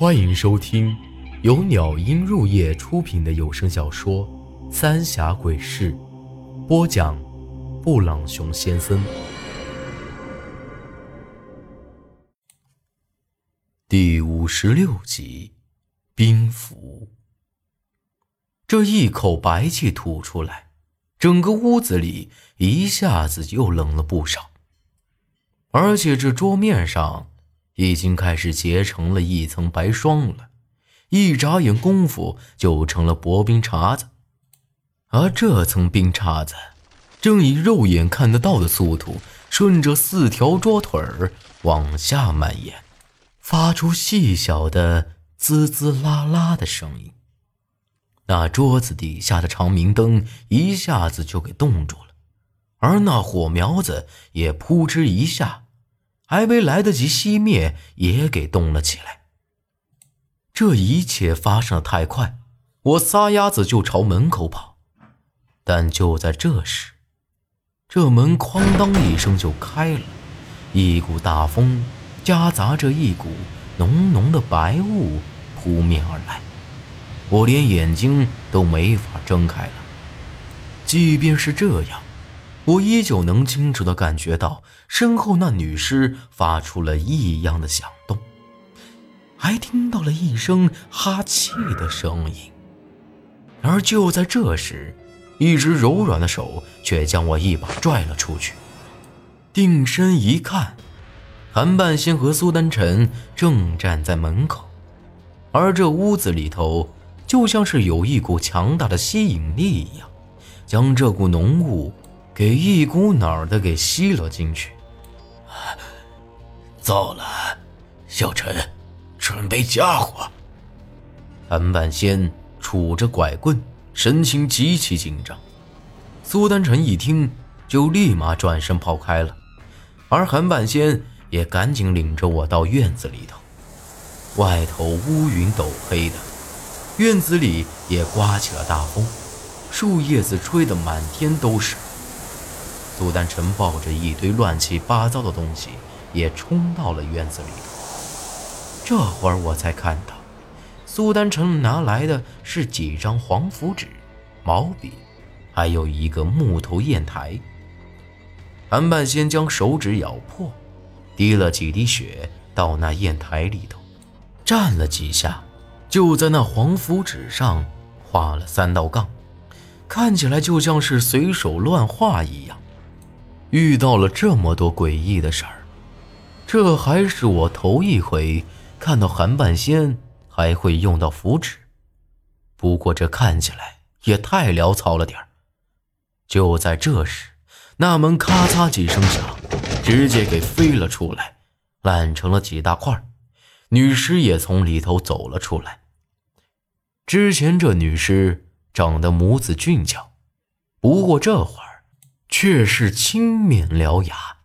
欢迎收听由鸟音入夜出品的有声小说《三峡鬼事》，播讲：布朗熊先生。第五十六集，冰符。这一口白气吐出来，整个屋子里一下子又冷了不少，而且这桌面上。已经开始结成了一层白霜了，一眨眼功夫就成了薄冰碴子，而这层冰碴子正以肉眼看得到的速度顺着四条桌腿儿往下蔓延，发出细小的滋滋啦啦的声音。那桌子底下的长明灯一下子就给冻住了，而那火苗子也扑哧一下。还没来得及熄灭，也给动了起来。这一切发生的太快，我撒丫子就朝门口跑。但就在这时，这门哐当一声就开了，一股大风夹杂着一股浓浓的白雾扑面而来，我连眼睛都没法睁开了。即便是这样。我依旧能清楚地感觉到身后那女尸发出了异样的响动，还听到了一声哈气的声音。而就在这时，一只柔软的手却将我一把拽了出去。定身一看，韩半仙和苏丹晨正站在门口，而这屋子里头就像是有一股强大的吸引力一样，将这股浓雾。给一股脑的给吸了进去。糟了，小陈，准备家伙。韩半仙杵着拐棍，神情极其紧张。苏丹晨一听，就立马转身跑开了，而韩半仙也赶紧领着我到院子里头。外头乌云斗黑的，院子里也刮起了大风，树叶子吹得满天都是。苏丹晨抱着一堆乱七八糟的东西，也冲到了院子里。这会儿我才看到，苏丹晨拿来的是几张黄符纸、毛笔，还有一个木头砚台。韩半仙将手指咬破，滴了几滴血到那砚台里头，蘸了几下，就在那黄符纸上画了三道杠，看起来就像是随手乱画一样。遇到了这么多诡异的事儿，这还是我头一回看到韩半仙还会用到符纸。不过这看起来也太潦草了点儿。就在这时，那门咔嚓几声响，直接给飞了出来，烂成了几大块。女尸也从里头走了出来。之前这女尸长得母子俊俏，不过这会儿。却是青面獠牙，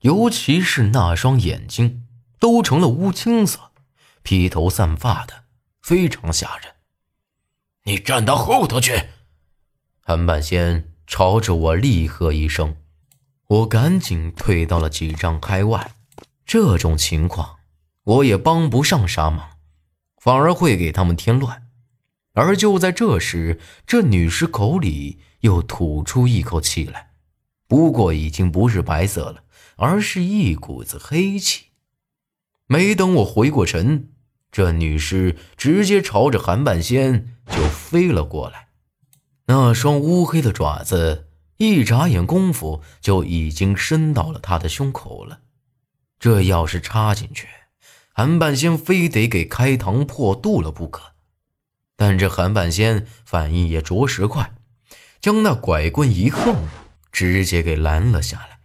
尤其是那双眼睛都成了乌青色，披头散发的，非常吓人。你站到后头去！韩半仙朝着我厉喝一声，我赶紧退到了几丈开外。这种情况，我也帮不上啥忙，反而会给他们添乱。而就在这时，这女尸口里又吐出一口气来。不过已经不是白色了，而是一股子黑气。没等我回过神，这女尸直接朝着韩半仙就飞了过来。那双乌黑的爪子，一眨眼功夫就已经伸到了他的胸口了。这要是插进去，韩半仙非得给开膛破肚了不可。但这韩半仙反应也着实快，将那拐棍一横。直接给拦了下来，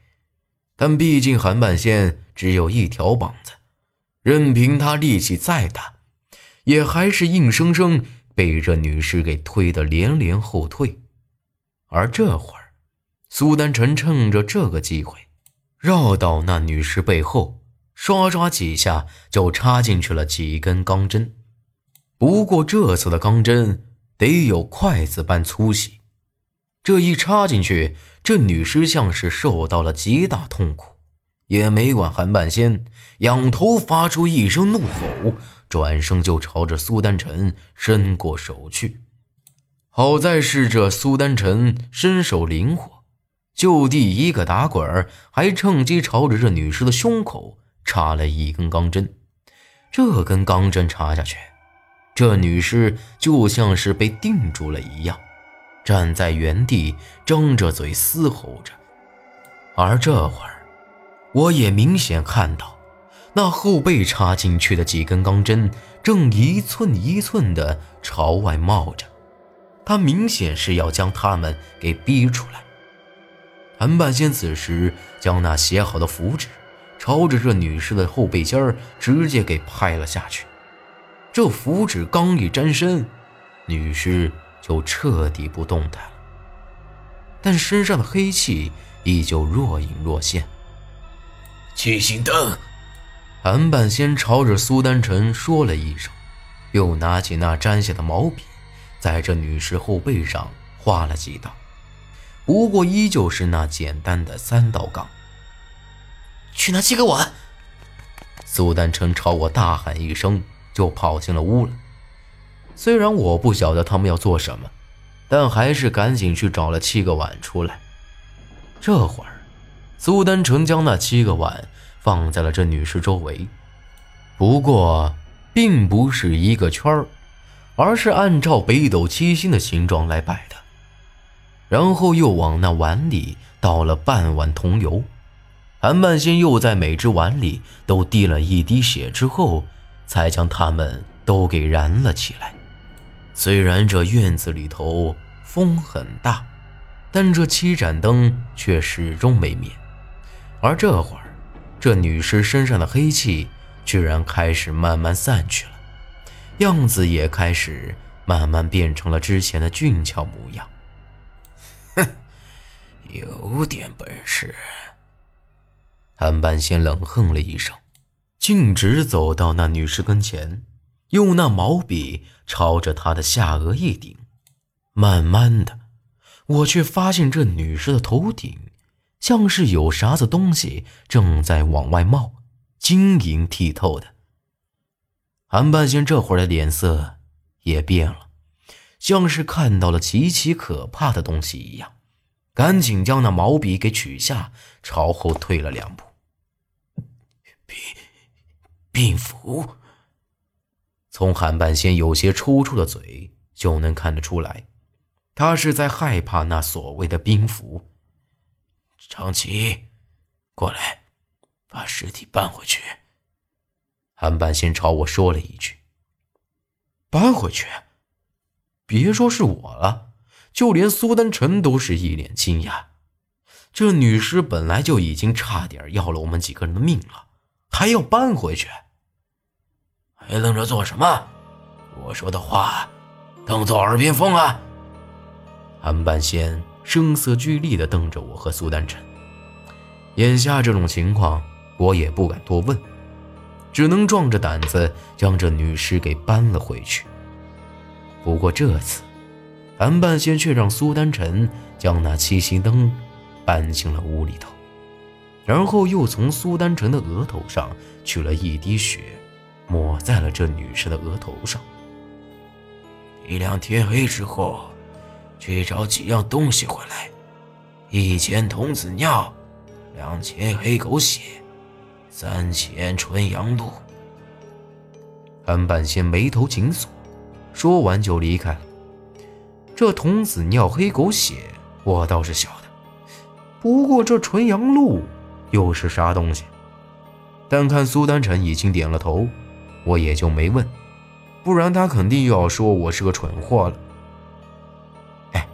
但毕竟韩半仙只有一条膀子，任凭他力气再大，也还是硬生生被这女尸给推得连连后退。而这会儿，苏丹臣趁着这个机会，绕到那女尸背后，刷刷几下就插进去了几根钢针。不过这次的钢针得有筷子般粗细。这一插进去，这女尸像是受到了极大痛苦，也没管韩半仙，仰头发出一声怒吼，转身就朝着苏丹臣伸过手去。好在是这苏丹臣身手灵活，就地一个打滚还趁机朝着这女尸的胸口插了一根钢针。这根钢针插下去，这女尸就像是被定住了一样，站在原地，张着嘴嘶吼着。而这会儿。我也明显看到，那后背插进去的几根钢针正一寸一寸地朝外冒着，他明显是要将他们给逼出来。韩半仙此时将那写好的符纸朝着这女尸的后背尖儿直接给拍了下去，这符纸刚一沾身，女尸就彻底不动弹了，但身上的黑气依旧若隐若现。七星灯，韩半仙朝着苏丹臣说了一声，又拿起那粘下的毛笔，在这女尸后背上画了几道，不过依旧是那简单的三道杠。去拿七个碗。苏丹臣朝我大喊一声，就跑进了屋了。虽然我不晓得他们要做什么，但还是赶紧去找了七个碗出来。这会儿。苏丹成将那七个碗放在了这女尸周围，不过并不是一个圈儿，而是按照北斗七星的形状来摆的。然后又往那碗里倒了半碗桐油，韩半仙又在每只碗里都滴了一滴血之后，才将它们都给燃了起来。虽然这院子里头风很大，但这七盏灯却始终没灭。而这会儿，这女尸身上的黑气居然开始慢慢散去了，样子也开始慢慢变成了之前的俊俏模样。哼，有点本事。韩半仙冷哼了一声，径直走到那女尸跟前，用那毛笔朝着她的下颚一顶，慢慢的，我却发现这女尸的头顶。像是有啥子东西正在往外冒，晶莹剔透的。韩半仙这会儿的脸色也变了，像是看到了极其可怕的东西一样，赶紧将那毛笔给取下，朝后退了两步。病病符，从韩半仙有些抽搐的嘴就能看得出来，他是在害怕那所谓的兵符。长崎，过来，把尸体搬回去。韩半仙朝我说了一句：“搬回去。”别说是我了，就连苏丹臣都是一脸惊讶。这女尸本来就已经差点要了我们几个人的命了，还要搬回去？还愣着做什么？我说的话，当做耳边风啊！韩半仙。声色俱厉地瞪着我和苏丹臣，眼下这种情况，我也不敢多问，只能壮着胆子将这女尸给搬了回去。不过这次，韩半仙却让苏丹臣将那七星灯搬进了屋里头，然后又从苏丹臣的额头上取了一滴血，抹在了这女尸的额头上。一两天黑之后。去找几样东西回来，一钱童子尿，两钱黑狗血，三钱纯阳露。韩半仙眉头紧锁，说完就离开了。这童子尿、黑狗血我倒是晓得，不过这纯阳露又是啥东西？但看苏丹臣已经点了头，我也就没问，不然他肯定又要说我是个蠢货了。哎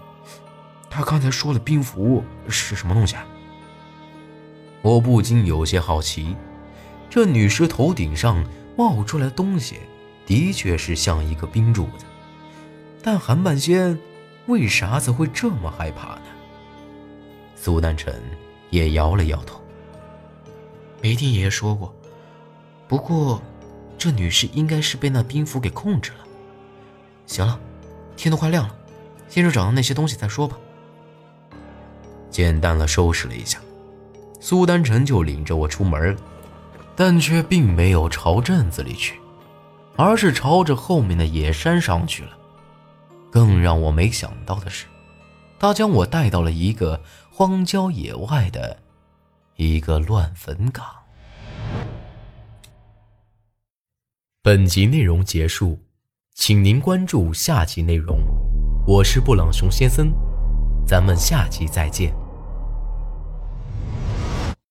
他刚才说的冰符是什么东西啊？我不禁有些好奇。这女尸头顶上冒出来的东西，的确是像一个冰柱子。但韩半仙为啥子会这么害怕呢？苏丹臣也摇了摇头。没听爷爷说过。不过，这女尸应该是被那冰符给控制了。行了，天都快亮了，先去找到那些东西再说吧。简单的收拾了一下，苏丹臣就领着我出门了，但却并没有朝镇子里去，而是朝着后面的野山上去了。更让我没想到的是，他将我带到了一个荒郊野外的一个乱坟岗。本集内容结束，请您关注下集内容。我是布朗熊先生，咱们下集再见。